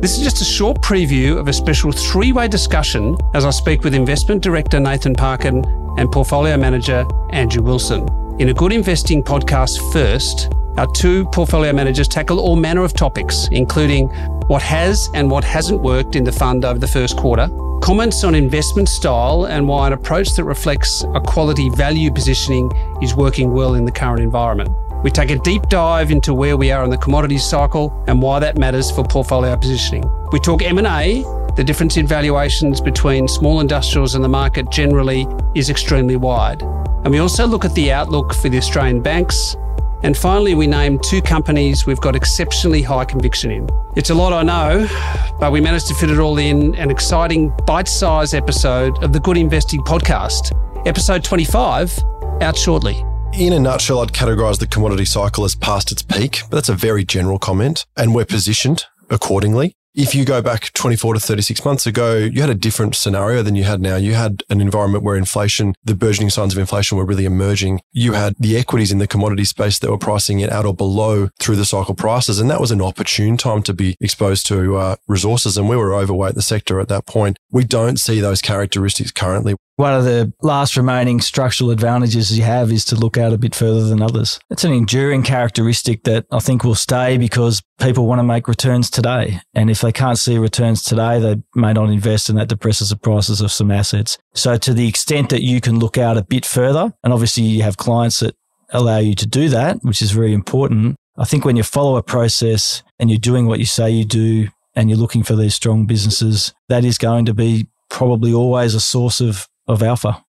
This is just a short preview of a special three way discussion as I speak with Investment Director Nathan Parkin and Portfolio Manager Andrew Wilson. In a good investing podcast first, our two portfolio managers tackle all manner of topics, including what has and what hasn't worked in the fund over the first quarter, comments on investment style and why an approach that reflects a quality value positioning is working well in the current environment. We take a deep dive into where we are in the commodities cycle and why that matters for portfolio positioning. We talk M&A, the difference in valuations between small industrials and the market generally is extremely wide. And we also look at the outlook for the Australian banks. And finally, we name two companies we've got exceptionally high conviction in. It's a lot, I know, but we managed to fit it all in an exciting bite sized episode of the Good Investing Podcast. Episode 25, out shortly. In a nutshell, I'd categorize the commodity cycle as past its peak, but that's a very general comment, and we're positioned accordingly. If you go back 24 to 36 months ago, you had a different scenario than you had now. You had an environment where inflation, the burgeoning signs of inflation were really emerging. You had the equities in the commodity space that were pricing it out or below through the cycle prices. And that was an opportune time to be exposed to uh, resources. And we were overweight the sector at that point. We don't see those characteristics currently one of the last remaining structural advantages you have is to look out a bit further than others. It's an enduring characteristic that I think will stay because people want to make returns today. And if they can't see returns today, they may not invest and that depresses the prices of some assets. So to the extent that you can look out a bit further, and obviously you have clients that allow you to do that, which is very important. I think when you follow a process and you're doing what you say you do and you're looking for these strong businesses, that is going to be probably always a source of of alpha.